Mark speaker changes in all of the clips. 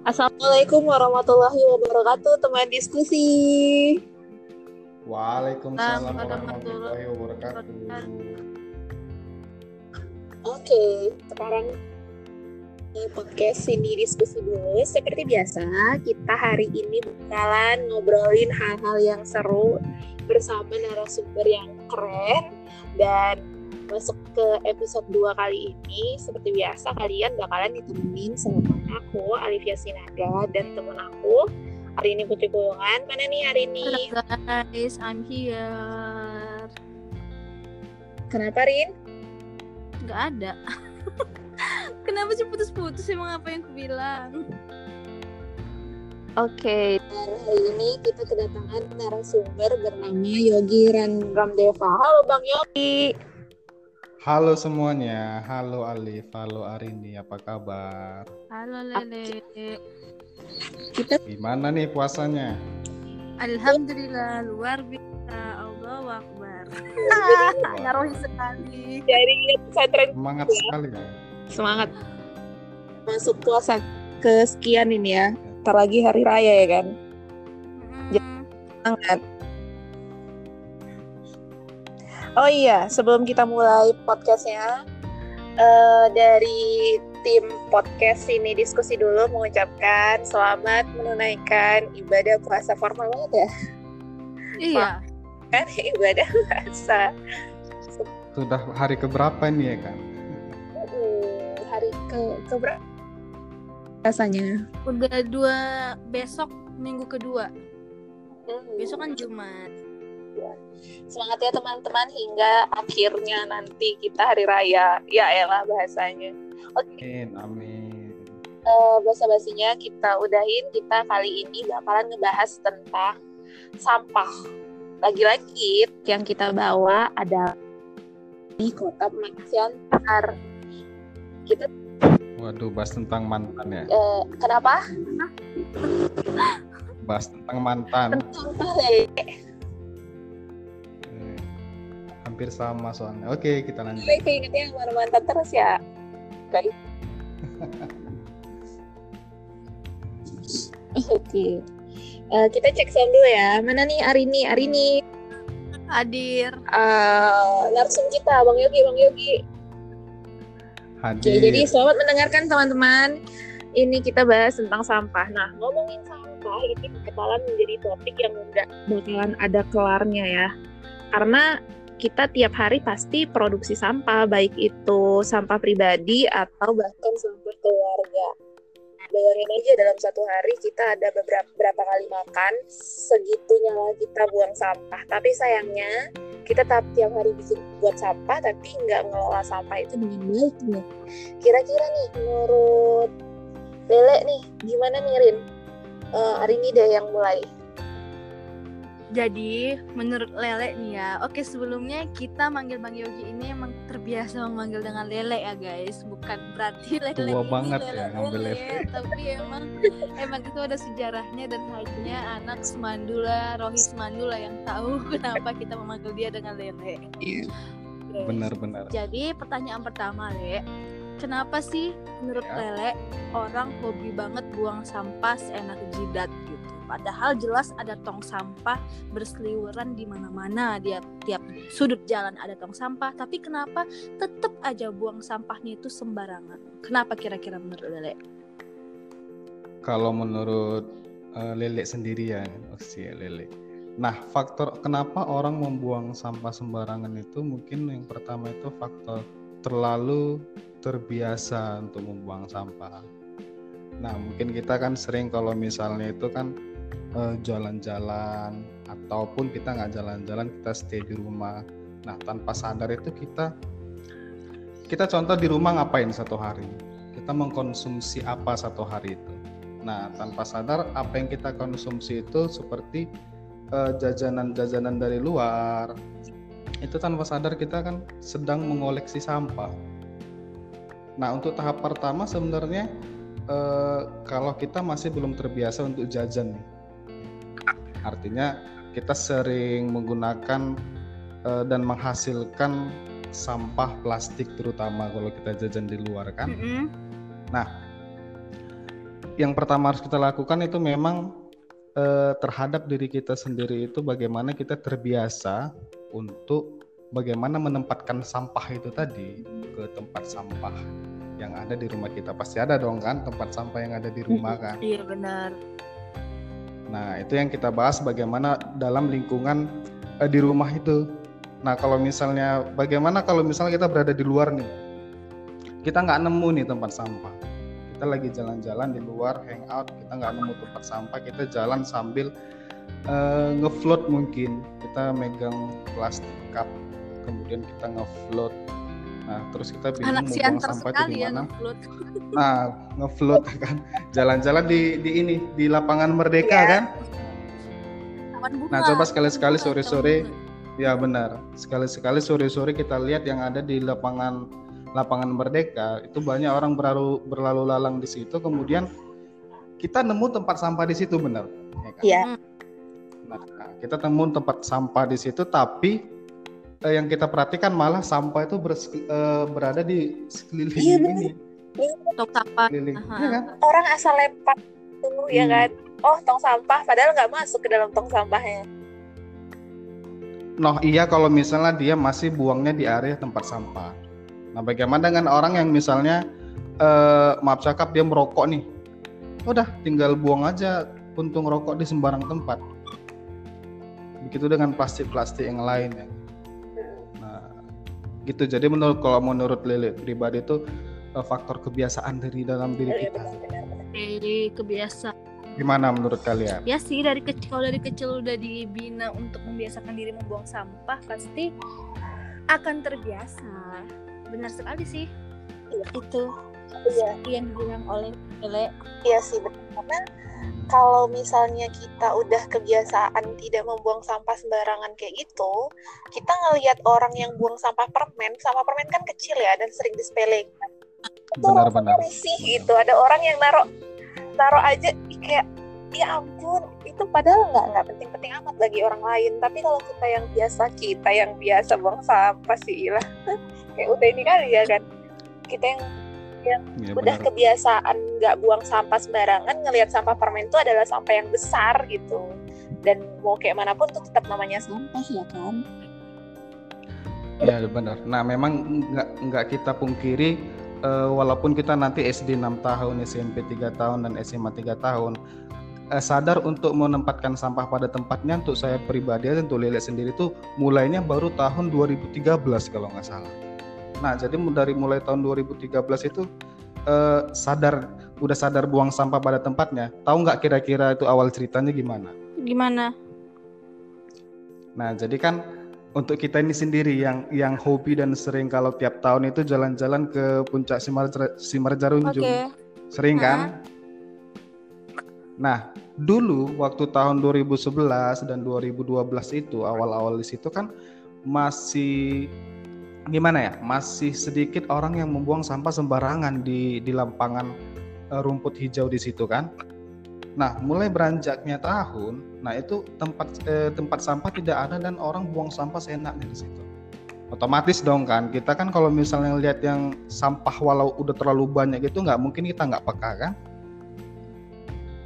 Speaker 1: Assalamualaikum warahmatullahi wabarakatuh, teman diskusi.
Speaker 2: Waalaikumsalam warahmatullahi wabarakatuh.
Speaker 1: Oke, sekarang di podcast ini diskusi dulu. Seperti biasa, kita hari ini bakalan ngobrolin hal-hal yang seru bersama narasumber yang keren dan masuk ke episode 2 kali ini seperti biasa kalian bakalan ditemenin sama aku Alivia Sinaga dan temen aku hari ini Putri Pulungan mana nih hari ini
Speaker 3: Halo guys, I'm here.
Speaker 1: kenapa Rin?
Speaker 3: Gak ada. Kenapa sih putus-putus emang apa yang aku bilang?
Speaker 1: Oke, dan hari ini kita kedatangan narasumber bernama Yogi Ramdeva. Halo Bang Yogi.
Speaker 2: Halo semuanya, halo Alif, halo Arini, apa kabar?
Speaker 3: Halo Lele.
Speaker 1: Kita
Speaker 2: Gimana nih puasanya?
Speaker 3: Alhamdulillah luar biasa. Allah Akbar. Narohi sekali.
Speaker 1: dari pesantren
Speaker 2: Semangat sekali ya.
Speaker 1: semangat masuk puasa kesekian ini ya. Ntar lagi hari raya ya kan.
Speaker 3: Mm,
Speaker 1: Semangat. Oh iya, sebelum kita mulai podcastnya, eh, dari tim podcast ini diskusi dulu mengucapkan selamat menunaikan ibadah puasa formal banget ya
Speaker 3: Iya.
Speaker 1: kan ibadah puasa
Speaker 2: Sudah hari keberapa nih ya kan?
Speaker 1: Hari ke keberapa rasanya
Speaker 3: Udah dua besok minggu kedua.
Speaker 1: Hmm.
Speaker 3: Besok kan Jumat.
Speaker 1: Semangat ya teman-teman hingga akhirnya nanti kita hari raya. Ya elah bahasanya. Oke.
Speaker 2: Amin, amin.
Speaker 1: eh, bahasa basinya kita udahin. Kita kali ini bakalan ngebahas tentang sampah. Lagi-lagi yang kita bawa ada di kota Makassar. Kita
Speaker 2: Waduh, bahas tentang mantan ya.
Speaker 1: eh, kenapa?
Speaker 2: Bahas tentang mantan.
Speaker 1: tentang
Speaker 2: hampir sama soalnya. Oke, kita lanjut.
Speaker 1: Le, keingetnya yang mana mantan terus ya Oke, Eh, kita cek sound dulu ya. Mana nih Arini? Arini,
Speaker 3: Hadir.
Speaker 1: uh, narsum kita, Bang Yogi, Bang Yogi. Oke,
Speaker 2: Hadir.
Speaker 1: jadi selamat mendengarkan teman-teman. Ini kita bahas tentang sampah. Nah, ngomongin sampah ini bakalan menjadi topik yang nggak bakalan ada kelarnya ya. Karena kita tiap hari pasti produksi sampah, baik itu sampah pribadi atau bahkan sampah keluarga. Bayangin aja dalam satu hari kita ada beberapa berapa kali makan, segitunya lah kita buang sampah. Tapi sayangnya kita tiap tiap hari bikin buat sampah tapi nggak ngelola sampah itu dengan baik nih. Kira-kira nih menurut Lele nih gimana nih Rin? Hari ini deh yang mulai.
Speaker 3: Jadi menurut Lele nih ya, oke sebelumnya kita manggil Bang Yogi ini emang terbiasa memanggil dengan Lele ya guys, bukan berarti Lele
Speaker 2: Tua
Speaker 3: ini
Speaker 2: banget
Speaker 3: Lele
Speaker 2: ya ngambil
Speaker 3: Lele, tapi emang emang itu ada sejarahnya dan hanya anak Semandula, Rohi Semandula yang tahu kenapa kita memanggil dia dengan Lele.
Speaker 2: Benar-benar.
Speaker 3: Jadi pertanyaan pertama Le, kenapa sih menurut
Speaker 2: Ya.
Speaker 3: Lele orang hobi banget buang sampah seenak jidat gitu? Padahal jelas ada tong sampah berseliweran di mana-mana, dia tiap sudut jalan ada tong sampah, tapi kenapa tetap aja buang sampahnya itu sembarangan? Kenapa kira-kira menurut Lele?
Speaker 2: Kalau menurut eh, Lele sendirian, oh si Lele. Nah, faktor kenapa orang membuang sampah sembarangan itu mungkin yang pertama itu faktor terlalu terbiasa untuk membuang sampah. Nah, mungkin kita kan sering kalau misalnya itu kan eh, jalan-jalan ataupun kita nggak jalan-jalan kita stay di rumah. Nah, tanpa sadar itu kita kita contoh di rumah ngapain satu hari? Kita mengkonsumsi apa satu hari itu? Nah, tanpa sadar apa yang kita konsumsi itu seperti eh, jajanan-jajanan dari luar. Itu tanpa sadar kita kan sedang mengoleksi sampah. Nah, untuk tahap pertama sebenarnya eh, kalau kita masih belum terbiasa untuk jajan. Artinya kita sering menggunakan eh, dan menghasilkan sampah plastik terutama kalau kita jajan di luar kan.
Speaker 3: Mm-mm.
Speaker 2: yang pertama harus kita lakukan itu memang eh, terhadap diri kita sendiri itu bagaimana kita terbiasa untuk bagaimana menempatkan sampah itu tadi ke tempat sampah yang ada di rumah kita pasti ada dong kan tempat sampah yang ada di rumah kan
Speaker 3: Iya benar.
Speaker 2: Nah itu yang kita bahas bagaimana dalam lingkungan eh, di rumah itu. Nah kalau misalnya bagaimana kalau misalnya kita berada di luar nih? Kita nggak nemu nih tempat sampah. Kita lagi jalan-jalan di luar hangout kita nggak nemu tempat sampah kita jalan sambil eh, ngefloat mungkin. Kita megang plastik cup kemudian kita ngefloat nah terus kita bingung
Speaker 3: Anak
Speaker 2: mau buang
Speaker 3: siantar
Speaker 2: sampah itu
Speaker 3: sekali
Speaker 2: di
Speaker 3: ya
Speaker 2: mana
Speaker 3: ngefloat.
Speaker 2: nah ngefloat kan. Jalan-jalan di di ini di lapangan merdeka
Speaker 1: Iya.
Speaker 2: kan? Nah coba sekali-sekali sore-sore. ya benar. Sekali-sekali sore-sore kita lihat yang ada di lapangan lapangan merdeka itu banyak orang berlalu berlalu lalang di situ. Kemudian kita nemu tempat sampah di situ benar. Ya kan?
Speaker 1: Iya.
Speaker 2: Nah, kita temu tempat sampah di situ, tapi eh, yang kita perhatikan malah sampah itu bers- eh, berada di sekeliling
Speaker 1: Iya, bener.
Speaker 2: ini,
Speaker 3: Tong sampah.
Speaker 2: sekeliling,
Speaker 3: Aha.
Speaker 2: Iya kan?
Speaker 1: Orang asal lempar tuh ya
Speaker 2: Hmm.
Speaker 1: kan. Oh, tong sampah padahal nggak masuk ke dalam tong sampahnya.
Speaker 2: Noh iya kalau misalnya dia masih buangnya di area tempat sampah. Nah, bagaimana dengan orang yang misalnya eh, maaf cakap dia merokok nih, udah tinggal buang aja puntung rokok di sembarang tempat. Begitu dengan plastik-plastik yang lain ya. Gitu. Jadi menurut kalau menurut Lele pribadi itu eh, faktor kebiasaan dari dalam diri
Speaker 1: Iya
Speaker 2: kita.
Speaker 3: Dari kebiasaan.
Speaker 2: Gimana menurut kalian?
Speaker 3: Ya sih dari kecil kalau dari kecil udah dibina untuk membiasakan diri membuang sampah pasti akan terbiasa. Benar sekali sih. Itu
Speaker 1: Iya.
Speaker 3: yang dibilang oleh Lele.
Speaker 1: Iya sih benar. Karena kalau misalnya kita udah kebiasaan tidak membuang sampah sembarangan kayak gitu, kita ngelihat orang yang buang sampah permen, sampah permen kan kecil ya dan sering disepelekan. Itu rasanya risih gitu. Ada orang yang naruh naruh aja kayak ya ampun itu padahal nggak nggak penting-penting amat bagi orang lain tapi kalau kita yang biasa kita yang biasa buang sampah sih ilah kayak udah ini kali ya kan kita yang
Speaker 2: Ya,
Speaker 1: udah
Speaker 2: benar.
Speaker 1: kebiasaan nggak buang sampah sembarangan ngelihat sampah permen itu adalah sampah yang besar gitu dan mau kayak mana pun tuh tetap namanya sampah ya kan
Speaker 2: Ya benar. Nah memang nggak nggak kita pungkiri eh, walaupun kita nanti SD 6 tahun, SMP 3 tahun dan SMA 3 tahun eh, sadar untuk menempatkan sampah pada tempatnya untuk saya pribadi dan untuk Lele sendiri tuh mulainya baru tahun 2013 kalau nggak salah. Nah jadi dari mulai tahun 2013 itu eh, sadar udah sadar buang sampah pada tempatnya. Tahu nggak kira-kira itu awal ceritanya gimana?
Speaker 3: Gimana?
Speaker 2: Nah, jadi kan untuk kita ini sendiri yang yang hobi dan sering kalau tiap tahun itu jalan-jalan ke puncak Simar Simarjarunjung.
Speaker 3: Oke.
Speaker 2: Sering kan? Nah, dulu waktu tahun 2011 dan 2012 itu awal-awal di situ kan masih gimana ya? Masih sedikit orang yang membuang sampah sembarangan di di lapangan eh, rumput hijau di situ kan. Nah, mulai beranjaknya tahun, nah itu tempat eh, tempat sampah tidak ada dan orang buang sampah seenaknya di situ. Otomatis dong kan, kita kan kalau misalnya lihat yang sampah walau udah terlalu banyak gitu nggak mungkin kita nggak peka kan.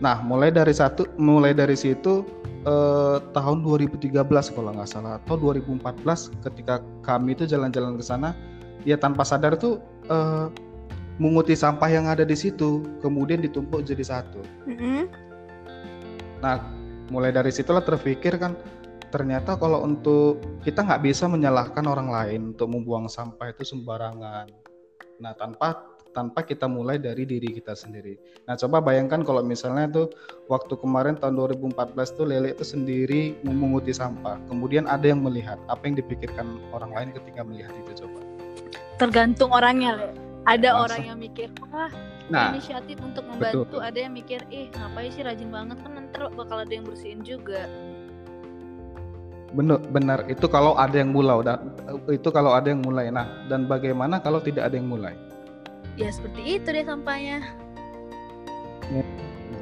Speaker 2: Nah, mulai dari satu, mulai dari situ eh, tahun 2013 kalau nggak salah atau 2014 ketika kami itu jalan-jalan ke sana, ya tanpa sadar tuh eh, menguti sampah yang ada di situ, kemudian ditumpuk jadi satu.
Speaker 3: Mm-mm.
Speaker 2: Nah, mulai dari situlah terpikir kan ternyata kalau untuk kita nggak bisa menyalahkan orang lain untuk membuang sampah itu sembarangan. Nah, tanpa tanpa kita mulai dari diri kita sendiri. Nah, coba bayangkan kalau misalnya tuh waktu kemarin tahun 2014 tuh Lele itu sendiri memunguti sampah. Kemudian ada yang melihat, apa yang dipikirkan orang lain ketika melihat itu coba.
Speaker 3: Tergantung orangnya, Le. Ada
Speaker 2: Masa?
Speaker 3: orang yang mikir, wah
Speaker 2: Nah,
Speaker 3: inisiatif untuk membantu.
Speaker 2: betul.
Speaker 3: Ada yang mikir, ih ngapain sih rajin banget kan nanti bakal ada yang bersihin juga.
Speaker 2: Benar benar itu kalau ada yang mulai dan itu kalau ada yang mulai. Nah, dan bagaimana kalau tidak ada yang mulai?
Speaker 3: Ya seperti itu deh sampahnya.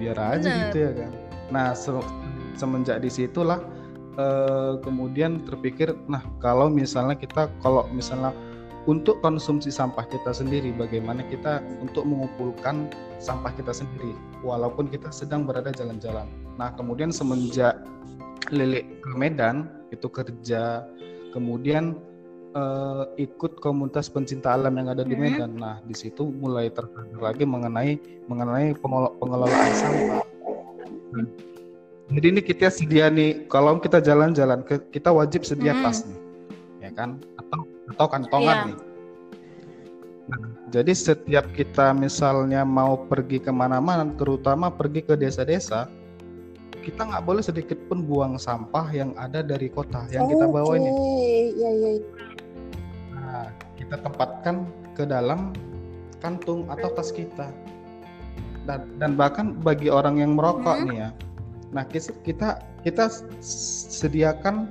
Speaker 2: biar aja
Speaker 3: Bener.
Speaker 2: gitu ya kan. Nah se- semenjak di situlah eh, kemudian terpikir, nah kalau misalnya kita kalau misalnya untuk konsumsi sampah kita sendiri bagaimana kita untuk mengumpulkan sampah kita sendiri walaupun kita sedang berada jalan-jalan nah kemudian semenjak Lele ke Medan itu kerja kemudian uh, ikut komunitas pencinta alam yang ada di mm-hmm. Medan nah di situ mulai tersadar lagi mengenai mengenai pengelolaan sampah jadi ini kita sedia nih kalau kita jalan-jalan kita wajib sedia hmm. tas nih ya kan atau atau kantongan yeah. nih. Nah, jadi setiap kita misalnya mau pergi ke mana-mana, terutama pergi ke desa-desa, kita nggak boleh sedikit pun buang sampah yang ada dari kota yang kita bawa ini.
Speaker 1: Iya, iya.
Speaker 2: Nah, kita tempatkan ke dalam kantung atau tas kita. Dan, dan bahkan bagi orang yang merokok hmm. nih ya, nah kita kita sediakan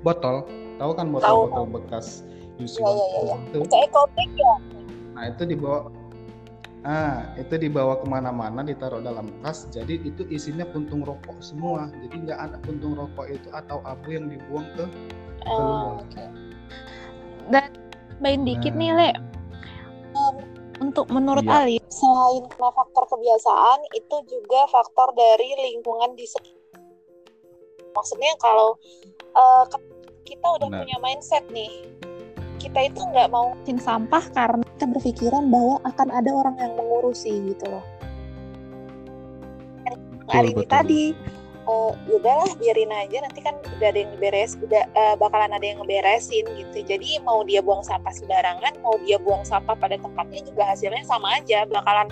Speaker 2: botol tahu kan botol-botol bekas
Speaker 1: use ya, ya, ya, itu ya
Speaker 2: nah itu dibawa Ah, itu dibawa ke mana-mana, ditaruh dalam tas. Jadi itu isinya puntung rokok semua. Jadi nggak ada puntung rokok itu atau abu yang dibuang ke oh, keluar. Okay.
Speaker 1: Dan main dikit nah. nih, Le. Um, untuk menurut ya. Ali, selain karena faktor kebiasaan, itu juga faktor dari lingkungan di sekitar. Maksudnya kalau uh, kita udah Benar. punya mindset nih kita itu nggak mau bikin sampah karena kita berpikiran bahwa akan ada orang yang mengurusi gitu loh. Hari ini tadi ya udahlah biarin aja nanti kan udah ada yang beres udah uh, bakalan ada yang ngeberesin gitu. Jadi mau dia buang sampah sembarangan mau dia buang sampah pada tempatnya juga hasilnya sama aja bakalan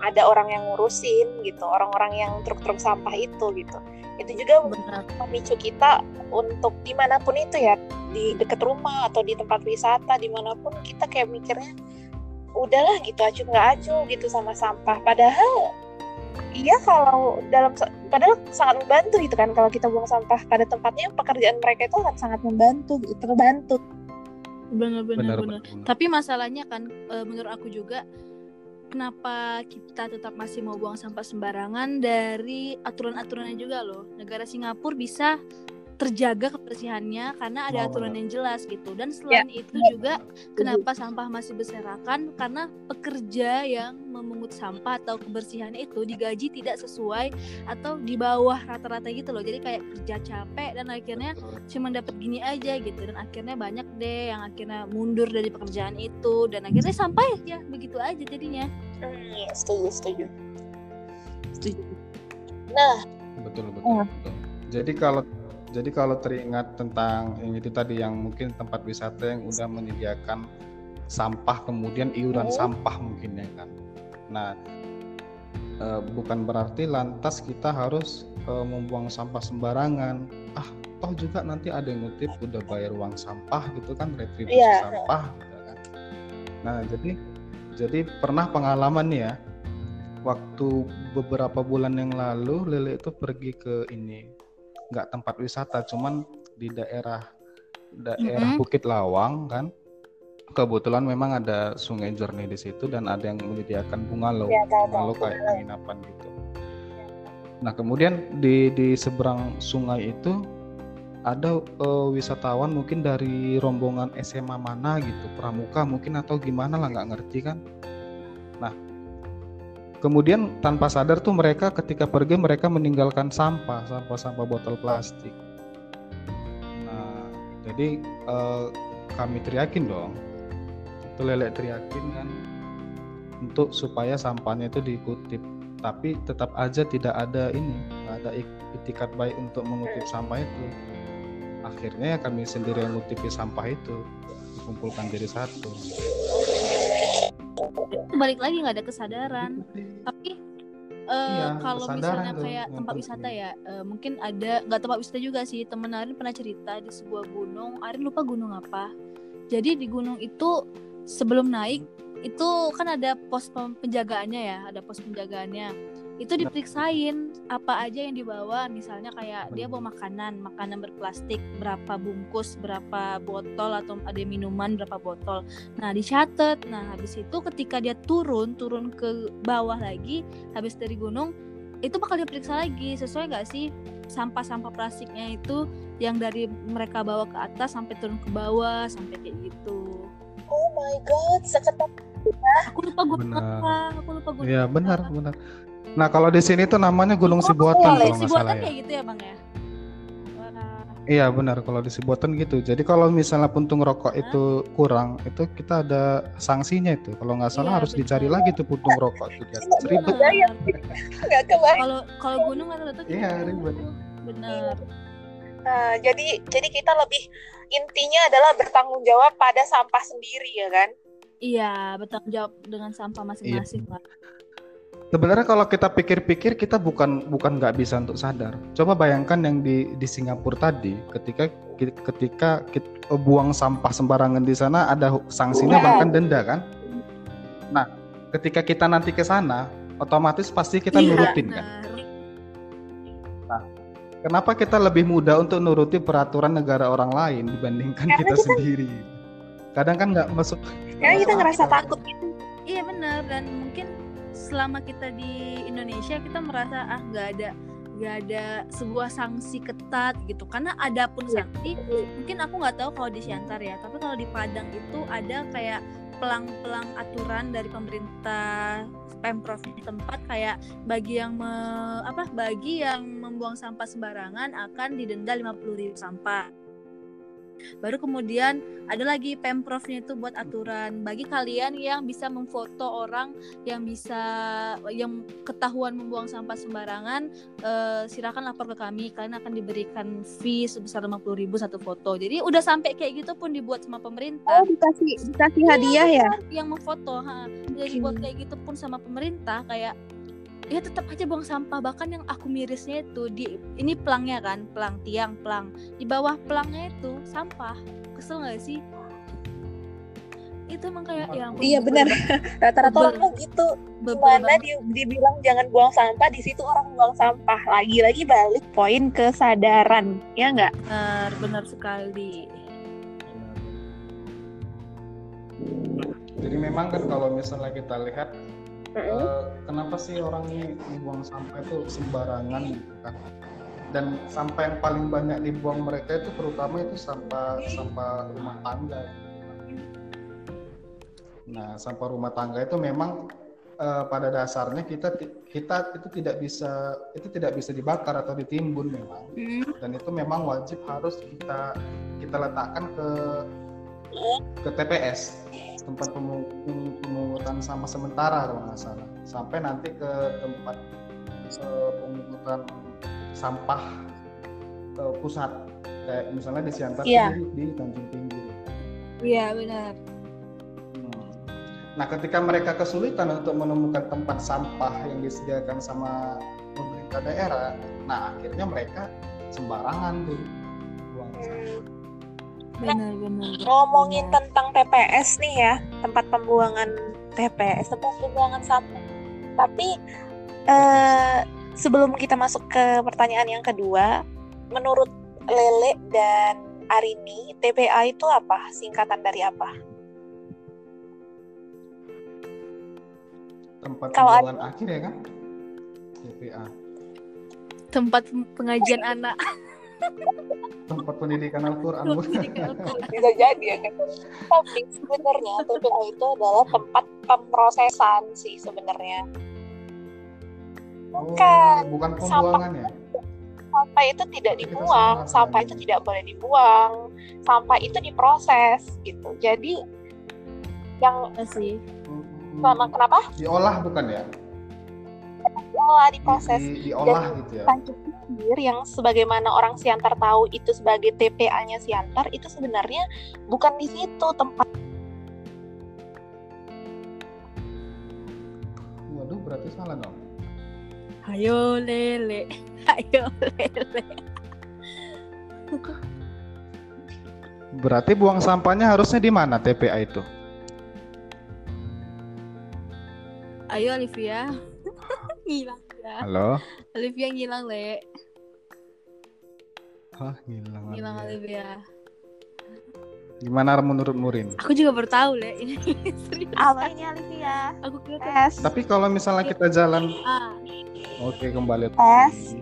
Speaker 1: ada orang yang ngurusin gitu orang-orang yang truk-truk sampah itu gitu. Itu juga Benar. memicu kita untuk di mana pun itu ya di dekat rumah atau di tempat wisata di mana pun kita kayak mikirnya udahlah gitu acuh nggak acuh gitu sama sampah. Padahal iya kalau dalam padahal sangat membantu gitu kan kalau kita buang sampah pada tempatnya pekerjaan mereka itu akan sangat membantu gitu terbantu.
Speaker 3: Benar-benar benar. Tapi masalahnya kan e, menurut aku juga kenapa kita tetap masih mau buang sampah sembarangan dari aturan-aturannya juga loh. Negara Singapura bisa terjaga kebersihannya karena ada oh, aturan yang jelas gitu. Dan selain ya. itu juga kenapa sampah masih berserakan? Karena pekerja yang memungut sampah atau kebersihan itu digaji tidak sesuai atau di bawah rata-rata gitu loh. Jadi kayak kerja capek dan akhirnya cuma dapat gini aja gitu. Dan akhirnya banyak deh yang akhirnya mundur dari pekerjaan itu. Dan akhirnya sampai ya begitu aja jadinya.
Speaker 1: Hmm, setuju setuju. Setuju. Nah.
Speaker 2: Betul betul, betul. jadi kalau jadi kalau teringat tentang yang itu tadi yang mungkin tempat wisata yang udah menyediakan sampah kemudian iuran oh. sampah mungkin ya kan. Nah, e, bukan berarti lantas kita harus e, membuang sampah sembarangan. Ah, toh juga nanti ada yang ngutip udah bayar uang sampah gitu kan retribusi yeah. sampah gitu kan. Nah, jadi jadi pernah pengalaman nih ya. Waktu beberapa bulan yang lalu Lele itu pergi ke ini nggak tempat wisata cuman di daerah daerah mm -hmm. Bukit Lawang kan? Kebetulan memang ada sungai jernih di situ dan ada yang menyediakan bungalow ya, bungalow kayak penginapan gitu. Nah kemudian di di seberang sungai itu ada uh, wisatawan mungkin dari rombongan SMA mana gitu pramuka mungkin atau gimana lah nggak ngerti kan Kemudian tanpa sadar tuh mereka ketika pergi mereka meninggalkan sampah, sampah-sampah botol plastik. Nah, jadi eh, kami teriakin dong, itu lele teriakin kan, untuk supaya sampahnya itu dikutip. Tapi tetap aja tidak ada ini, ada itikat baik untuk mengutip sampah itu. Akhirnya ya kami sendiri yang mengutipi sampah itu, dikumpulkan jadi satu
Speaker 3: balik lagi nggak ada kesadaran. Tapi uh, iya, kalau misalnya tuh, kayak tempat wisata ya uh, mungkin ada nggak tempat wisata juga sih. Temen Arin pernah cerita di sebuah gunung. Arin lupa gunung apa. Jadi di gunung itu sebelum naik itu kan ada pos penjagaannya ya ada pos penjagaannya itu diperiksain apa aja yang dibawa misalnya kayak dia bawa makanan makanan berplastik berapa bungkus berapa botol atau ada minuman berapa botol nah dicatat nah habis itu ketika dia turun turun ke bawah lagi habis dari gunung itu bakal diperiksa lagi sesuai nggak sih sampah-sampah plastiknya itu yang dari mereka bawa ke atas sampai turun ke bawah sampai kayak gitu
Speaker 1: oh my god, seketat
Speaker 3: Aku lupa gunung
Speaker 2: Benar.
Speaker 3: apa. Aku lupa.
Speaker 2: Iya
Speaker 3: apa.
Speaker 2: benar benar. Nah kalau di sini tuh namanya Gunung
Speaker 3: Oh,
Speaker 2: Sibuatan
Speaker 3: iya,
Speaker 2: kalau nggak
Speaker 3: Sibuatan
Speaker 2: salah ya.
Speaker 3: kayak gitu ya bang ya. Wah,
Speaker 2: Iya benar kalau di Sibuatan gitu. Jadi kalau misalnya puntung rokok itu kurang, itu kita ada sanksinya itu. Kalau nggak salah
Speaker 3: Iya,
Speaker 2: harus
Speaker 3: betul.
Speaker 2: dicari lagi tuh puntung rokok itu atas. Ribet.
Speaker 3: Kalau kalau gunung rata-rata gitu.
Speaker 2: Iya, ribet.
Speaker 3: Benar.
Speaker 1: Nah, jadi jadi kita lebih intinya adalah bertanggung jawab pada sampah sendiri ya kan?
Speaker 3: Iya, bertanggung jawab dengan sampah masing-masing
Speaker 2: Iya.
Speaker 3: lah.
Speaker 2: Sebenarnya kalau kita pikir-pikir kita bukan bukan nggak bisa untuk sadar. Coba bayangkan yang di di Singapura tadi, ketika ketika kita buang sampah sembarangan di sana ada sanksinya
Speaker 1: Iya.
Speaker 2: bahkan denda kan. Nah, ketika kita nanti ke sana, otomatis pasti kita
Speaker 3: Iya,
Speaker 2: nurutin kan.
Speaker 3: benar.
Speaker 2: Kenapa kita lebih mudah untuk nuruti peraturan negara orang lain dibandingkan
Speaker 1: Karena
Speaker 2: kita
Speaker 1: kita-
Speaker 2: sendiri? Kadang kan nggak masuk.
Speaker 1: Karena kita ngerasa takut gitu.
Speaker 3: Iya benar dan mungkin selama kita di Indonesia kita merasa ah nggak ada nggak ada sebuah sanksi ketat gitu karena ada pun
Speaker 1: Iya.
Speaker 3: sanksi mungkin aku nggak tahu kalau di Siantar ya tapi kalau di Padang itu ada kayak pelang-pelang aturan dari pemerintah pemprov tempat kayak bagi yang me- apa bagi yang membuang sampah sembarangan akan didenda 50.000 sampah baru kemudian ada lagi pemprovnya itu buat aturan. Bagi kalian yang bisa memfoto orang yang bisa yang ketahuan membuang sampah sembarangan eh, silakan lapor ke kami. Kalian akan diberikan fee sebesar 50.000 satu foto. Jadi udah sampai kayak gitu pun dibuat sama pemerintah.
Speaker 1: Oh, dikasih dikasih hadiah ya?
Speaker 3: yang memfoto ha. Udah dibuat kayak gitu pun sama pemerintah kayak ya tetap aja buang sampah bahkan yang aku mirisnya itu di ini pelangnya kan pelang tiang pelang di bawah pelangnya itu sampah kesel nggak sih itu emang kayak ya ampun,
Speaker 1: Iya benar. Rata-rata orang tuh gitu.
Speaker 3: bebel
Speaker 1: Mana
Speaker 3: banget.
Speaker 1: di, dibilang jangan buang sampah, di situ orang buang sampah. Lagi-lagi balik poin kesadaran, ya nggak?
Speaker 3: benar benar sekali
Speaker 2: Jadi memang kan kalau misalnya kita lihat eh, kenapa sih orang ini membuang sampah itu sembarangan gitu kan? Dan sampah yang paling banyak dibuang mereka itu terutama itu sampah sampah rumah tangga. Nah, sampah rumah tangga itu memang eh, pada dasarnya kita kita itu tidak bisa itu tidak bisa dibakar atau ditimbun memang. Dan itu memang wajib harus kita kita letakkan ke ke TPS tempat pemu- pemu- pemungutan sampah sementara kalau nggak salah sampai nanti ke tempat eh, pemungutan sampah eh, pusat kayak misalnya di Siantar
Speaker 1: Iya.
Speaker 2: di, di Tanjung Tinggi.
Speaker 3: iya benar
Speaker 2: Hmm. Nah, ketika mereka kesulitan untuk menemukan tempat sampah yang disediakan sama pemerintah daerah, nah akhirnya mereka sembarangan tuh buang sampah.
Speaker 3: benar benar
Speaker 1: Ngomongin
Speaker 3: benar.
Speaker 1: tentang TPS nih ya, tempat pembuangan TPS, tempat pembuangan sampah. Tapi eh, sebelum kita masuk ke pertanyaan yang kedua, menurut Lele dan Arini, TPA itu apa? Singkatan dari apa?
Speaker 2: Tempat
Speaker 1: Kalau
Speaker 2: pembuangan akhir ya kan? TPA.
Speaker 3: tempat pengajian anak
Speaker 2: Tempat pendidikan Al-Qur'an.
Speaker 1: Bisa jadi ya kan? Tapi sebenarnya TPA itu adalah tempat pemrosesan sih sebenarnya. Bukan.
Speaker 2: Oh, bukan pembuangan ya?
Speaker 1: Sampah itu tidak dibuang, sampah itu tidak boleh dibuang, sampah itu diproses gitu. Jadi yang
Speaker 3: Iya sih
Speaker 1: sama kenapa?
Speaker 2: Diolah bukan ya?
Speaker 1: Diolah,
Speaker 2: Di,
Speaker 1: diproses.
Speaker 2: di- diolah gitu ya?
Speaker 1: Yang sebagaimana orang Siantar tahu itu sebagai TPA-nya Siantar itu sebenarnya bukan di situ tempat.
Speaker 2: Waduh, berarti salah dong.
Speaker 3: ayo lele. Ayo lele.
Speaker 2: Berarti buang sampahnya harusnya di mana TPA itu?
Speaker 3: ayo Olivia. Ngilang ya
Speaker 2: Halo?
Speaker 3: Olivia ngilang le
Speaker 2: Hah, ngilang.
Speaker 3: ngilang
Speaker 2: ya.
Speaker 3: Olivia
Speaker 2: Gimana menurut Murin?
Speaker 3: aku juga baru tahu le ini serius
Speaker 1: apa ini Olivia?
Speaker 3: aku kira
Speaker 1: Tes.
Speaker 2: Tapi kalau misalnya kita jalan,
Speaker 3: ah
Speaker 2: oke kembali.
Speaker 1: Tes.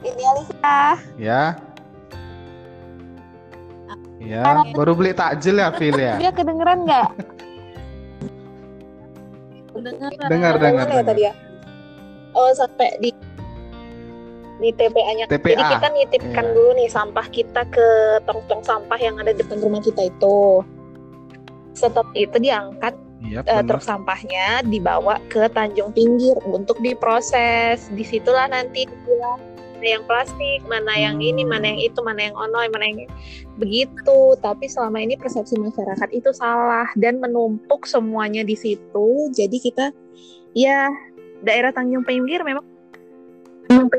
Speaker 1: Ini Olivia.
Speaker 2: Ya. Ya, baru beli takjil ya, Phil ya.
Speaker 1: Dia kedengeran nggak?
Speaker 3: Dengar.
Speaker 2: Dengar, dengar,
Speaker 1: mana ya
Speaker 2: dengar.
Speaker 1: tadi ya? Oh sampai di di TPA-nya.
Speaker 2: TPA,
Speaker 1: Jadi kita nitipkan
Speaker 2: iya.
Speaker 1: dulu nih sampah kita ke tong-tong sampah yang ada depan rumah kita itu. Setelah itu diangkat
Speaker 2: Iya,
Speaker 1: eh,
Speaker 2: benar.
Speaker 1: truk sampahnya dibawa ke Tanjung Pinggir untuk diproses. Di situlah nanti mana yang plastik, mana yang ini, mana yang itu, mana yang ono, mana yang begitu. Tapi selama ini persepsi masyarakat itu salah dan menumpuk semuanya di situ. Jadi kita ya daerah Tanjung Pinggir memang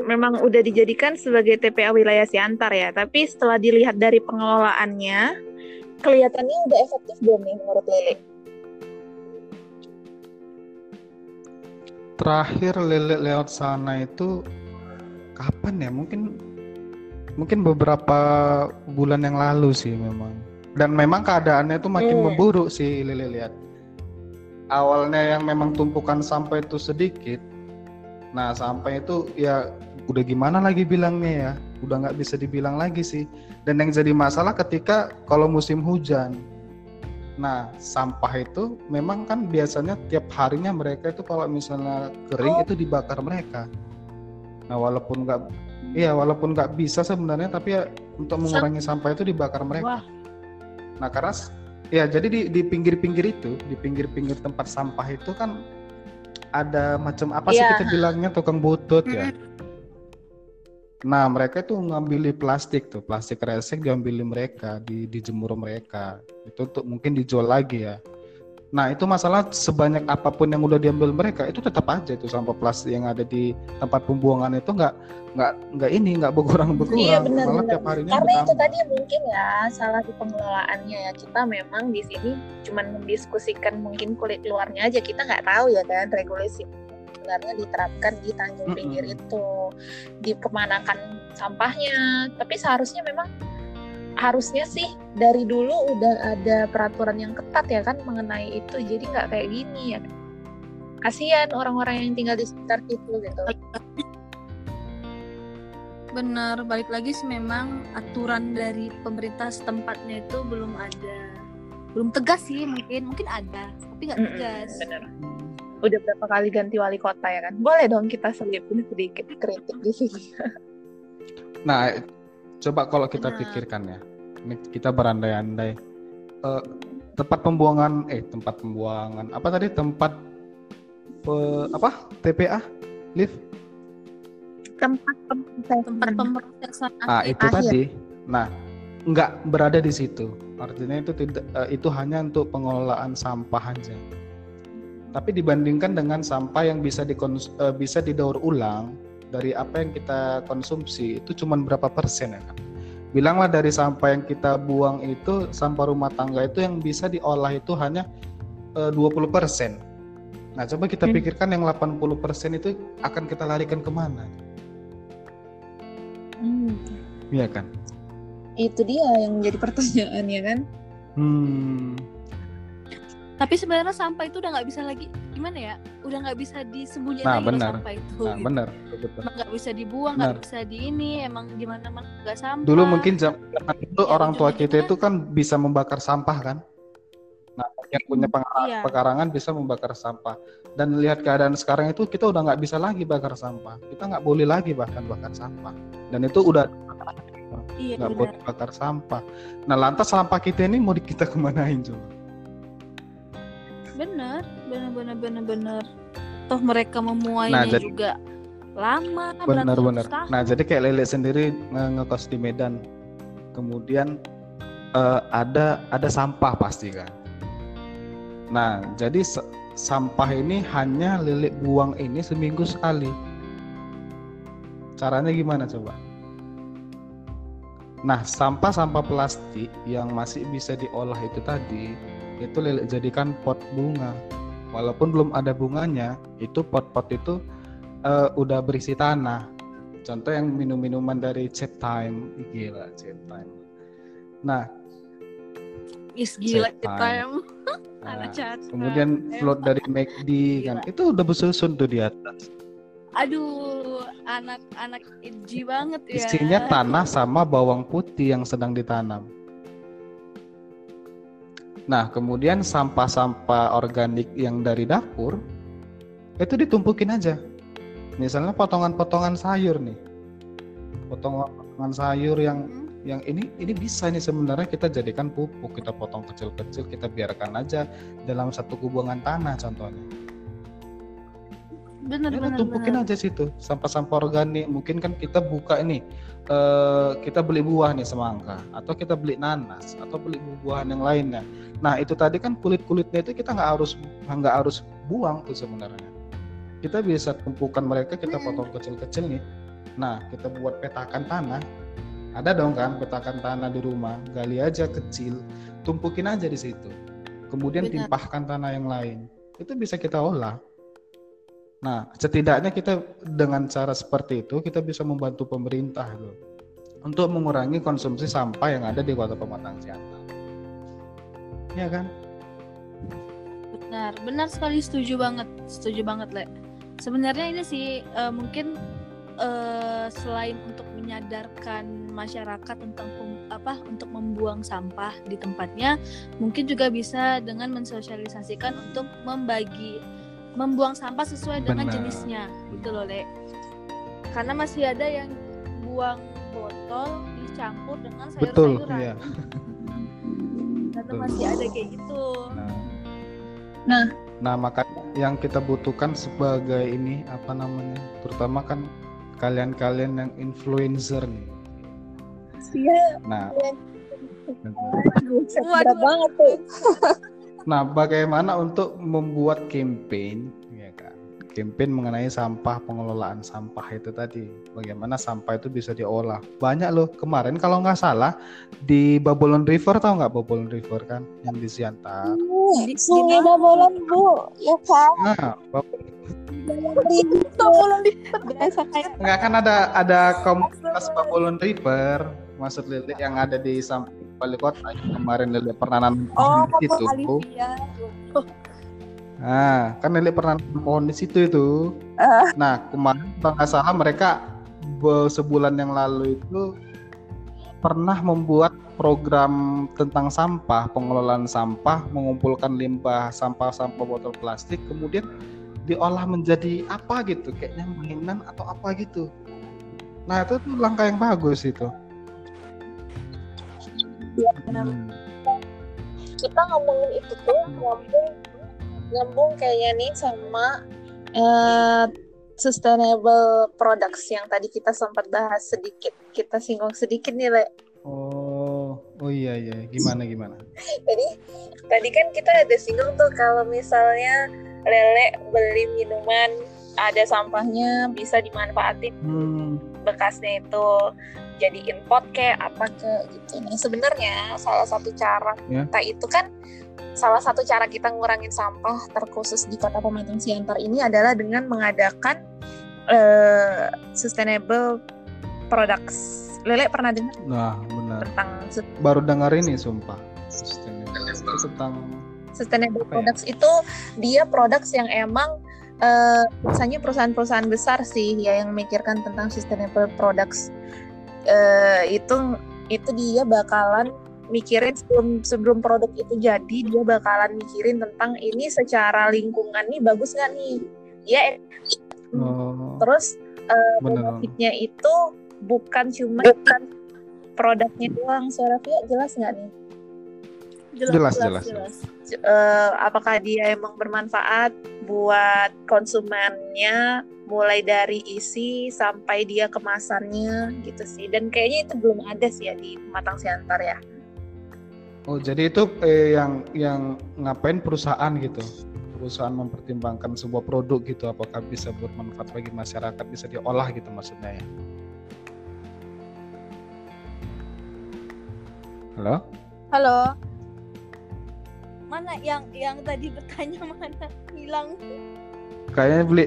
Speaker 1: memang udah dijadikan sebagai TPA wilayah Siantar ya. Tapi setelah dilihat dari pengelolaannya, kelihatannya udah efektif belum nih menurut Lele?
Speaker 2: Terakhir Lele lewat sana itu kapan ya? Mungkin mungkin beberapa bulan yang lalu sih memang. Dan memang keadaannya itu makin
Speaker 1: Hmm.
Speaker 2: memburuk sih Lele lihat. Awalnya yang memang tumpukan sampah itu sedikit. Nah, sampah itu ya udah gimana lagi bilangnya ya? Udah nggak bisa dibilang lagi sih. Dan yang jadi masalah ketika kalau musim hujan. Nah, sampah itu memang kan biasanya tiap harinya mereka itu kalau misalnya kering
Speaker 1: Oh.
Speaker 2: itu dibakar mereka. Nah, walaupun nggak, iya walaupun nggak bisa sebenarnya, tapi ya untuk mengurangi sampah itu dibakar mereka.
Speaker 3: Wah.
Speaker 2: Nah, karena ya jadi di di pinggir-pinggir itu, di pinggir-pinggir tempat sampah itu kan ada macam apa sih
Speaker 1: Iya.
Speaker 2: kita bilangnya tukang butut ya. Nah, mereka itu ngambil plastik tuh, plastik resek diambil mereka, di dijemur mereka. Itu untuk mungkin dijual lagi ya. Nah, itu masalah sebanyak apa pun yang udah diambil mereka, itu tetap aja itu sampah plastik yang ada di tempat pembuangan itu nggak nggak nggak ini nggak berkurang berkurang,
Speaker 1: Iya, benar,
Speaker 2: malah
Speaker 1: benar.
Speaker 2: tiap harinya
Speaker 1: Karena itu
Speaker 2: bertambah.
Speaker 1: tadi mungkin ya salah di pengelolaannya ya kita memang di sini cuman mendiskusikan mungkin kulit luarnya aja kita nggak tahu ya kan regulasi sebenarnya diterapkan di Tanjung. Pinggir itu di kemanakan sampahnya tapi seharusnya memang harusnya sih dari dulu udah ada peraturan yang ketat ya kan mengenai itu jadi nggak kayak gini ya. Kasihan orang-orang yang tinggal di sekitar situ gitu.
Speaker 3: Bener, balik lagi sih memang aturan dari pemerintah setempatnya itu belum ada, belum tegas sih mungkin, mungkin ada, tapi nggak tegas.
Speaker 1: bener. udah berapa kali ganti wali kota ya kan? Boleh dong kita selipin sedikit kritik di sini.
Speaker 2: Nah, coba kalau kita
Speaker 3: Benar.
Speaker 2: pikirkan ya, ini kita berandai-andai Eh, tempat pembuangan, eh tempat pembuangan apa tadi tempat pe- apa TPA lift
Speaker 1: tempat
Speaker 3: Tempat pemrosesan
Speaker 2: Ah, itu
Speaker 1: Akhir.
Speaker 2: tadi. Nah, nggak berada di situ. Artinya itu tidak eh, itu hanya untuk pengelolaan sampah aja. Tapi dibandingkan dengan sampah yang bisa dikons eh, bisa didaur ulang dari apa yang kita konsumsi itu cuma berapa persen ya kan? Bilanglah dari sampah yang kita buang itu sampah rumah tangga itu yang bisa diolah itu hanya eh, 20 persen. Nah, coba kita
Speaker 1: Hmm.
Speaker 2: pikirkan yang 80 persen itu akan kita larikan ke mana?
Speaker 1: Hmm,
Speaker 2: Iya kan?
Speaker 1: itu dia yang menjadi pertanyaan ya kan
Speaker 2: Hmm.
Speaker 3: Tapi sebenarnya sampah itu udah nggak bisa lagi, gimana ya? Udah nggak bisa disembunyiin
Speaker 2: Nah,
Speaker 3: lagi sampah itu.
Speaker 2: Nah,
Speaker 3: gitu.
Speaker 2: betul.
Speaker 3: Emang nggak bisa dibuang, nggak bisa di ini, emang di mana mana nggak sampah.
Speaker 2: Dulu mungkin zaman itu
Speaker 3: Ya,
Speaker 2: orang tua kita itu kan bisa membakar sampah kan. Nah, yang punya pengar-
Speaker 3: Iya.
Speaker 2: pekarangan bisa membakar sampah. Dan lihat keadaan sekarang itu kita udah nggak bisa lagi bakar sampah. Kita nggak boleh lagi bahkan bakar sampah. Dan itu udah
Speaker 3: Iya
Speaker 2: nggak boleh bakar sampah. Nah, lantas sampah kita ini mau kita kemanain coba?
Speaker 3: Benar benar. Toh mereka memuainya
Speaker 2: Nah, jadi-
Speaker 3: juga lama, beratus-ratus tahun.
Speaker 2: Nah, jadi kayak Lele sendiri nge- ngekos di Medan. Kemudian eh, ada ada sampah pasti kan. Nah, jadi sa- sampah ini hanya Lele buang ini seminggu sekali. Caranya gimana coba? Nah, sampah-sampah plastik yang masih bisa diolah itu tadi, itu Lele jadikan pot bunga. Walaupun belum ada bunganya, itu pot-pot itu eh, udah berisi tanah. Contoh yang minum-minuman dari Chat Time, gila Chat Time. Nah,
Speaker 3: Is gila
Speaker 2: Set
Speaker 3: kita
Speaker 2: time. nah, kemudian float dari McD kan, itu udah bersusun tuh di atas.
Speaker 3: Aduh, anak-anak edgy banget ya.
Speaker 2: Isinya tanah sama bawang putih yang sedang ditanam. Nah, kemudian sampah-sampah organik yang dari dapur itu ditumpukin aja. Misalnya potongan-potongan sayur nih. Potongan-potongan sayur yang
Speaker 3: Hmm.
Speaker 2: yang ini ini bisa nih sebenarnya kita jadikan pupuk, kita potong kecil-kecil, kita biarkan aja dalam satu kubangan tanah contohnya.
Speaker 3: Bener
Speaker 2: Ya,
Speaker 3: bener
Speaker 2: tumpukin
Speaker 3: bener
Speaker 2: aja situ sampah-sampah organik. Mungkin kan kita buka ini eh, kita beli buah nih semangka atau kita beli nanas atau beli buah-buahan yang lainnya. Nah itu tadi kan kulit-kulitnya itu kita nggak harus nggak harus buang tuh sebenarnya. Kita bisa tumpukan mereka kita
Speaker 3: Hmm.
Speaker 2: potong kecil-kecil nih. Nah kita buat petakan tanah. Ada dong kan petakan tanah di rumah, gali aja kecil, tumpukin aja di situ. Kemudian
Speaker 3: Benar.
Speaker 2: timpahkan tanah yang lain. Itu bisa kita olah. Nah, setidaknya kita dengan cara seperti itu kita bisa membantu pemerintah loh untuk mengurangi konsumsi sampah yang ada di Kota Pematang Siantar. Iya kan?
Speaker 3: benar benar sekali setuju banget setuju banget le sebenarnya ini sih eh, mungkin eh, selain untuk menyadarkan masyarakat tentang apa untuk membuang sampah di tempatnya mungkin juga bisa dengan mensosialisasikan untuk membagi membuang sampah sesuai dengan jenisnya gitu loh le karena masih ada yang buang botol dicampur dengan
Speaker 2: Betul,
Speaker 3: sayur-sayuran
Speaker 2: iya.
Speaker 3: Ternyata
Speaker 2: Betul.
Speaker 3: masih ada kayak gitu
Speaker 2: Nah,
Speaker 1: Nah.
Speaker 2: nah makanya yang kita butuhkan sebagai ini apa namanya? Terutama kan kalian-kalian yang influencer nih.
Speaker 1: Siap.
Speaker 2: Nah,
Speaker 1: Aduh,
Speaker 3: Waduh.
Speaker 1: berat banget tuh.
Speaker 2: Nah, bagaimana untuk membuat campaign, ya kan? Campaign mengenai sampah, pengelolaan sampah itu tadi. Bagaimana sampah itu bisa diolah. Banyak loh. Kemarin kalau nggak salah di Babolon River tahu nggak Babolon River kan yang di Siantar.
Speaker 3: Di-
Speaker 1: Sungai
Speaker 3: di mana?
Speaker 1: Babolan bu, ya kan?
Speaker 2: Nah, Bab-
Speaker 1: Babolan biasa kayak
Speaker 2: nggak kan ada ada komunitas Babolon River, maksud Lili yang ada di samping wali kota kemarin Lili pernah nanam
Speaker 3: Oh,
Speaker 2: situ.
Speaker 3: Olivia.
Speaker 2: Nah, kan Lili pernah nanam pohon di situ itu.
Speaker 1: Ah.
Speaker 2: Nah, kemarin kalau nggak salah mereka sebulan yang lalu itu pernah membuat program tentang sampah, pengelolaan sampah, mengumpulkan limbah sampah-sampah botol plastik, kemudian diolah menjadi apa gitu, kayaknya mainan atau apa gitu. Nah, itu tuh langkah yang bagus itu.
Speaker 3: Benar.
Speaker 2: Hmm.
Speaker 1: kita ngomongin itu tuh nyambung nyambung kayaknya nih sama eh, sustainable products yang tadi kita sempat bahas sedikit kita singgung sedikit nih le
Speaker 2: Oh, oh iya iya, gimana gimana?
Speaker 1: Jadi tadi kan kita ada singgung tuh kalau misalnya lele beli minuman ada sampahnya bisa dimanfaatin
Speaker 2: Hmm,
Speaker 1: bekasnya itu jadiin pot kayak apa ke gitu. Nah sebenarnya salah satu cara
Speaker 2: Ya.
Speaker 1: kita itu kan salah satu cara kita ngurangin sampah terkhusus di Kota Pematang Siantar ini adalah dengan mengadakan eh, sustainable products. Lele pernah dengar
Speaker 2: nah benar.
Speaker 1: tentang
Speaker 2: Baru dengar ini sumpah. Sustainable. Itu tentang
Speaker 1: sustainable
Speaker 2: Apa ya?
Speaker 1: products itu dia products yang emang eh, biasanya perusahaan-perusahaan besar sih ya yang memikirkan tentang sustainable products Eh, itu itu dia bakalan mikirin sebelum sebelum produk itu jadi dia bakalan mikirin tentang ini secara lingkungan nih bagus nggak nih? Ya
Speaker 2: oh,
Speaker 1: terus eh, benefitnya itu bukan cuma bukan produknya doang suara Via jelas nggak nih
Speaker 2: Jelas, jelas,
Speaker 1: eh, apakah dia emang bermanfaat buat konsumennya mulai dari isi sampai dia kemasannya gitu sih dan kayaknya itu belum ada sih ya di Pematang Siantar ya
Speaker 2: Oh, jadi itu eh, yang yang ngapain perusahaan gitu? Perusahaan mempertimbangkan sebuah produk gitu apakah bisa bermanfaat bagi masyarakat, bisa diolah gitu maksudnya ya. Halo?
Speaker 3: Halo. Mana yang yang tadi bertanya mana hilang
Speaker 2: Kayaknya beli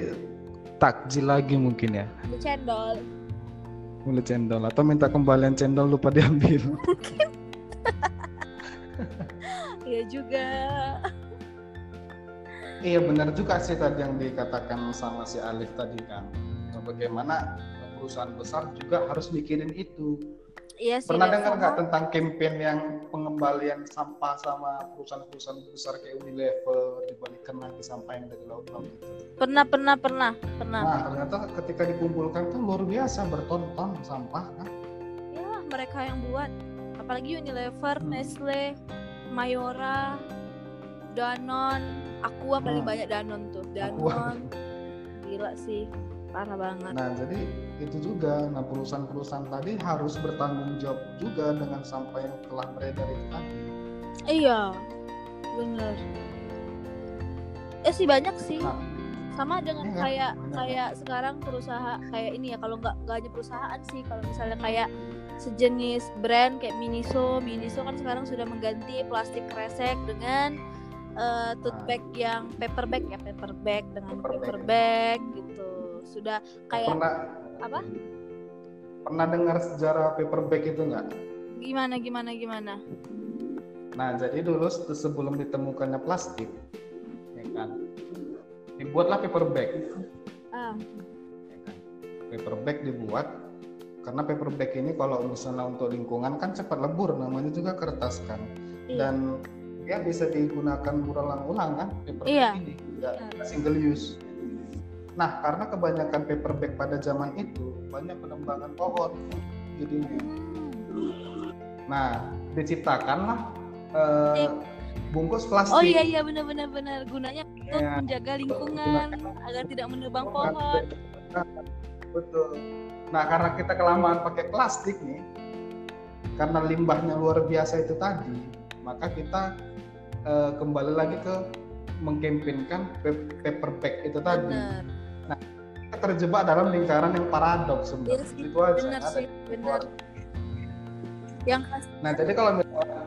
Speaker 2: takjil lagi mungkin ya.
Speaker 3: di cendol.
Speaker 2: Beli cendol atau minta kembalian cendol lupa diambil.
Speaker 3: Iya juga.
Speaker 2: Iya benar juga sih tadi yang dikatakan sama si Alif tadi kan. Bagaimana perusahaan besar juga harus mikirin itu.
Speaker 3: Iya sih.
Speaker 2: Pernah dengar nggak tentang campaign yang pengembalian sampah sama perusahaan-perusahaan besar kayak Unilever dibalikan lagi sampah yang dari laut-laut itu?
Speaker 3: Pernah pernah pernah pernah.
Speaker 2: Nah ternyata ketika dikumpulkan tuh luar biasa berton-ton sampah kan?
Speaker 3: Ya mereka yang buat. Apalagi Unilever,
Speaker 2: Hmm.
Speaker 3: Nestle, Mayora, Danone, Aqua paling
Speaker 2: Nah.
Speaker 3: banyak Danone tuh.
Speaker 2: Aqua.
Speaker 3: Danone. Gila sih. Parah banget.
Speaker 2: Nah jadi itu juga, nah perusahaan-perusahaan tadi harus bertanggung jawab juga dengan sampah yang telah beredar itu tadi.
Speaker 3: Iya. Bener. Eh sih banyak sih.
Speaker 2: Nah.
Speaker 3: Sama dengan
Speaker 2: Iya,
Speaker 3: kayak
Speaker 2: banyak.
Speaker 3: kayak sekarang perusahaan kayak ini ya kalau nggak nggak hanya perusahaan sih kalau misalnya kayak sejenis brand kayak Miniso, Miniso kan sekarang sudah mengganti plastik kresek dengan eh, tote
Speaker 2: Nah.
Speaker 3: bag yang paper bag ya paper bag dengan
Speaker 2: Paper
Speaker 3: paper,
Speaker 2: bag.
Speaker 3: bag gitu. Sudah kayak
Speaker 2: Pernah
Speaker 3: apa?
Speaker 2: pernah dengar sejarah paper bag itu nggak?
Speaker 3: Gimana gimana gimana?
Speaker 2: Nah, jadi dulu se- sebelum ditemukannya plastik, ya kan, dibuatlah paper bag.
Speaker 3: Ah,
Speaker 2: ya kan. Paper bag dibuat karena paper bag ini kalau misalnya untuk lingkungan kan cepat lebur, namanya juga kertas kan,
Speaker 3: iya.
Speaker 2: dan dia bisa digunakan berulang-ulang kan paper
Speaker 3: Iya.
Speaker 2: ini, nggak nggak single use. Nah, karena kebanyakan paper bag pada zaman itu banyak penebangan pohon, jadinya.
Speaker 3: Hmm.
Speaker 2: Nah, diciptakanlah eh,
Speaker 3: Eh.
Speaker 2: bungkus plastik.
Speaker 3: Oh iya iya benar benar benar gunanya untuk
Speaker 2: Ya.
Speaker 3: menjaga lingkungan agar tidak menebang pohon.
Speaker 2: Betul. Nah, karena kita kelamaan pakai plastik nih, karena limbahnya luar biasa itu tadi, maka kita eh, kembali lagi ke mengkampanyekan pe- paper bag itu tadi.
Speaker 3: Benar.
Speaker 2: Terjebak dalam lingkaran yang paradoks
Speaker 3: Iya
Speaker 2: sebenarnya.
Speaker 3: sih,
Speaker 2: Itu aja.
Speaker 3: benar sih, benar. Yang khas
Speaker 2: Nah, jadi kalau misalnya,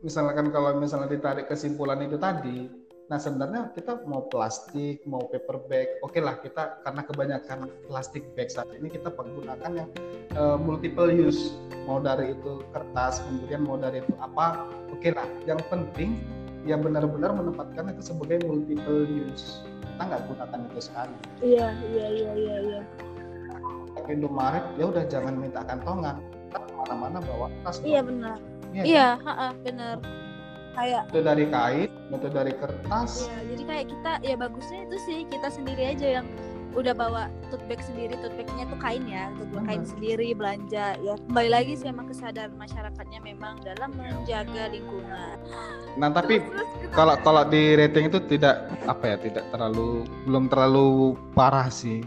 Speaker 2: misalkan kalau misalnya ditarik kesimpulan itu tadi, nah sebenarnya kita mau plastik, mau paper bag, oke lah kita karena kebanyakan plastik bag saat ini kita menggunakan yang eh, multiple use, mau dari itu kertas, kemudian mau dari itu apa, oke lah. Yang penting ya benar-benar menempatkan itu sebagai multiple use. Kita nggak gunakan itu sekali.
Speaker 3: Iya iya iya iya iya.
Speaker 2: Indomaret ya udah jangan minta kantongan. Kita ke mana-mana bawa tas.
Speaker 3: Iya
Speaker 2: dong.
Speaker 3: benar.
Speaker 2: Iya,
Speaker 3: Iya, ha-ha, benar. Kayak
Speaker 2: itu dari kain atau dari kertas
Speaker 3: ya, jadi kayak kita ya bagusnya itu sih kita sendiri aja yang udah bawa tote bag sendiri, tote bagnya tuh kain ya, tote bag kain sendiri belanja ya. Kembali lagi sih emang kesadaran masyarakatnya memang dalam menjaga lingkungan.
Speaker 2: nah tapi kalau kalau di rating itu tidak apa ya tidak terlalu belum terlalu parah sih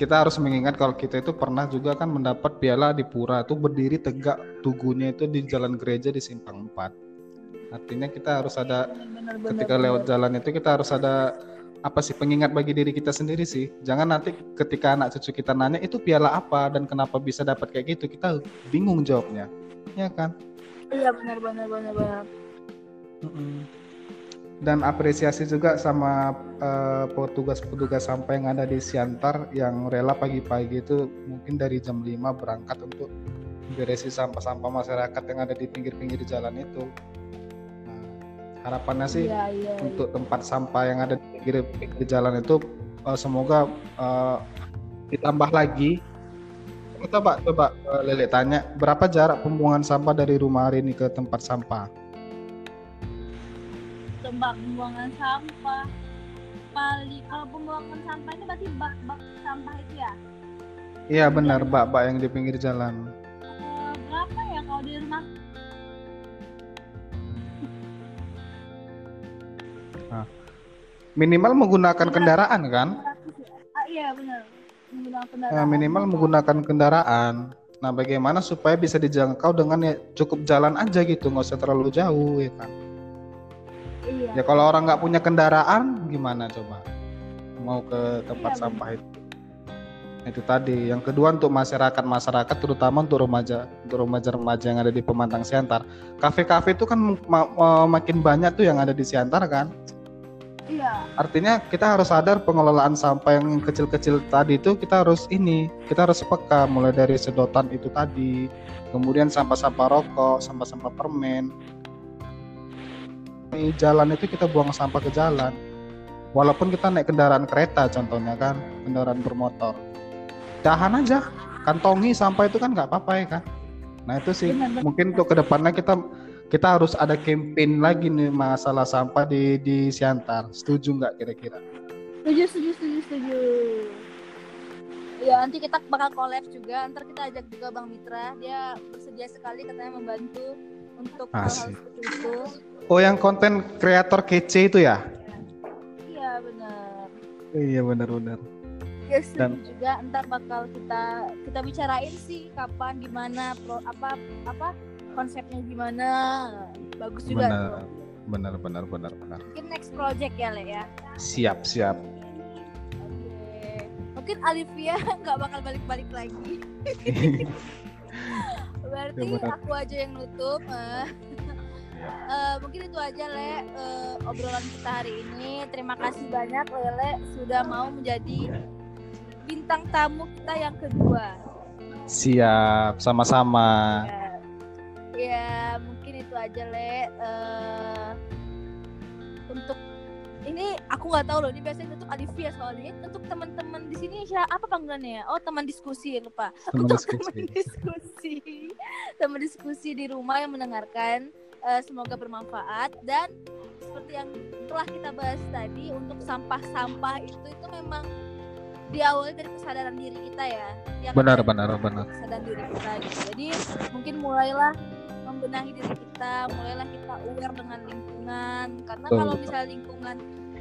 Speaker 2: kita harus mengingat kalau kita itu pernah juga kan mendapat piala di pura itu berdiri tegak tugunya itu di jalan gereja di simpang 4 artinya kita harus ada
Speaker 3: benar, benar,
Speaker 2: ketika
Speaker 3: benar.
Speaker 2: lewat jalan itu kita harus ada apa sih pengingat bagi diri kita sendiri sih. Jangan nanti ketika anak cucu kita nanya itu piala apa dan kenapa bisa dapat kayak gitu? Kita bingung jawabnya. Ya kan?
Speaker 3: Iya benar benar benar benar.
Speaker 2: Dan apresiasi juga sama eh, petugas-petugas sampah yang ada di Siantar yang rela pagi-pagi itu mungkin dari jam 5 berangkat untuk beresi sampah-sampah masyarakat yang ada di pinggir-pinggir jalan itu. Harapannya sih
Speaker 3: iya. iya.
Speaker 2: untuk tempat sampah yang ada di pinggir, pinggir jalan itu eh, semoga eh, ditambah lagi. Coba coba eh, Lele tanya berapa jarak pembuangan sampah dari rumah Arini ke tempat sampah?
Speaker 3: tempat pembuangan sampah paling kalau pembuangan sampah ini berarti bak bak sampah itu ya
Speaker 2: Iya benar, bak-bak yang di pinggir jalan.
Speaker 3: Eh, berapa ya kalau di rumah
Speaker 2: Minimal menggunakan kendaraan kan?
Speaker 3: 500 ah iya benar menggunakan kendaraan
Speaker 2: minimal menggunakan kendaraan. Nah, bagaimana supaya bisa dijangkau dengan ya cukup jalan aja gitu, nggak usah terlalu jauh ya kan?
Speaker 3: iya
Speaker 2: Ya kalau orang nggak punya kendaraan, gimana coba? Mau ke tempat
Speaker 3: Iya,
Speaker 2: sampah itu? Itu tadi. Yang kedua untuk masyarakat masyarakat, terutama untuk remaja, untuk remaja-remaja yang ada di Pemantang Siantar. Kafe-kafe itu kan ma- ma- makin banyak tuh yang ada di Siantar kan?
Speaker 3: Iya
Speaker 2: Artinya kita harus sadar pengelolaan sampah yang kecil-kecil tadi itu kita harus ini, kita harus peka mulai dari sedotan itu tadi, kemudian sampah-sampah rokok, sampah-sampah permen. Di jalan itu kita buang sampah ke jalan. Walaupun kita naik kendaraan kereta contohnya kan, kendaraan bermotor. Tahan aja, kantongi sampah itu kan nggak apa-apa ya kan nah itu sih
Speaker 3: Benar, benar,
Speaker 2: mungkin untuk ke depannya kita kita harus ada campaign lagi nih masalah sampah di di Siantar setuju nggak kira-kira
Speaker 3: Setuju, setuju, setuju, setuju. Ya nanti kita bakal collab juga. Ntar kita ajak juga Bang Mitra. Dia bersedia sekali katanya membantu untuk
Speaker 2: Asik.
Speaker 3: seperti itu.
Speaker 2: oh yang konten kreator kece itu ya
Speaker 3: Iya benar.
Speaker 2: iya benar-benar
Speaker 3: Ya setuju
Speaker 2: Dan-
Speaker 3: juga. Ntar bakal kita kita bicarain sih kapan, gimana, pro, apa apa konsepnya gimana. Bagus juga.
Speaker 2: benar
Speaker 3: tuh.
Speaker 2: benar benar benar benar
Speaker 3: Mungkin next project ya Le ya.
Speaker 2: siap siap
Speaker 3: Oke. Mungkin Alivia nggak bakal balik-balik lagi. Berarti
Speaker 2: Ya,
Speaker 3: aku aja yang nutup. Eh, mungkin itu aja Le eh, obrolan kita hari ini. Terima kasih banyak Lele sudah mau menjadi bintang tamu kita yang kedua.
Speaker 2: siap sama-sama
Speaker 3: Ya, ya itu aja Le. Eh, untuk ini aku nggak tahu loh ini biasanya untuk Alivia soalnya untuk teman-teman di sini siapa apa panggilannya ya? Oh teman diskusi lupa.
Speaker 2: Teman
Speaker 3: untuk
Speaker 2: diskusi.
Speaker 3: teman diskusi teman diskusi di rumah yang mendengarkan eh, semoga bermanfaat dan seperti yang telah kita bahas tadi untuk sampah-sampah itu itu memang diawali dari kesadaran diri kita ya yang
Speaker 2: benar benar
Speaker 3: di
Speaker 2: benar
Speaker 3: kesadaran diri kita gitu. jadi mungkin mulailah membenahi diri kita mulailah kita aware dengan lingkungan karena
Speaker 2: Betul,
Speaker 3: kalau misalnya lingkungan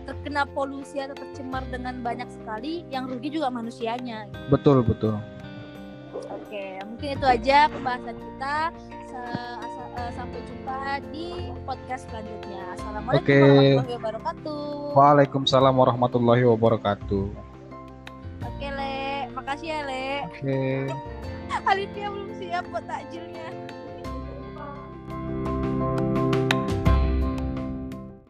Speaker 3: terkena polusi atau tercemar dengan banyak sekali yang rugi juga manusianya
Speaker 2: betul betul
Speaker 3: Oke, mungkin itu aja pembahasan kita. Eh, sampai jumpa di podcast selanjutnya. Assalamualaikum
Speaker 2: Oke.
Speaker 3: warahmatullahi wabarakatuh.
Speaker 2: Waalaikumsalam warahmatullahi wabarakatuh
Speaker 3: Oke, Le. Makasih ya, Le.
Speaker 2: oke
Speaker 3: Alivia belum siap buat takjilnya.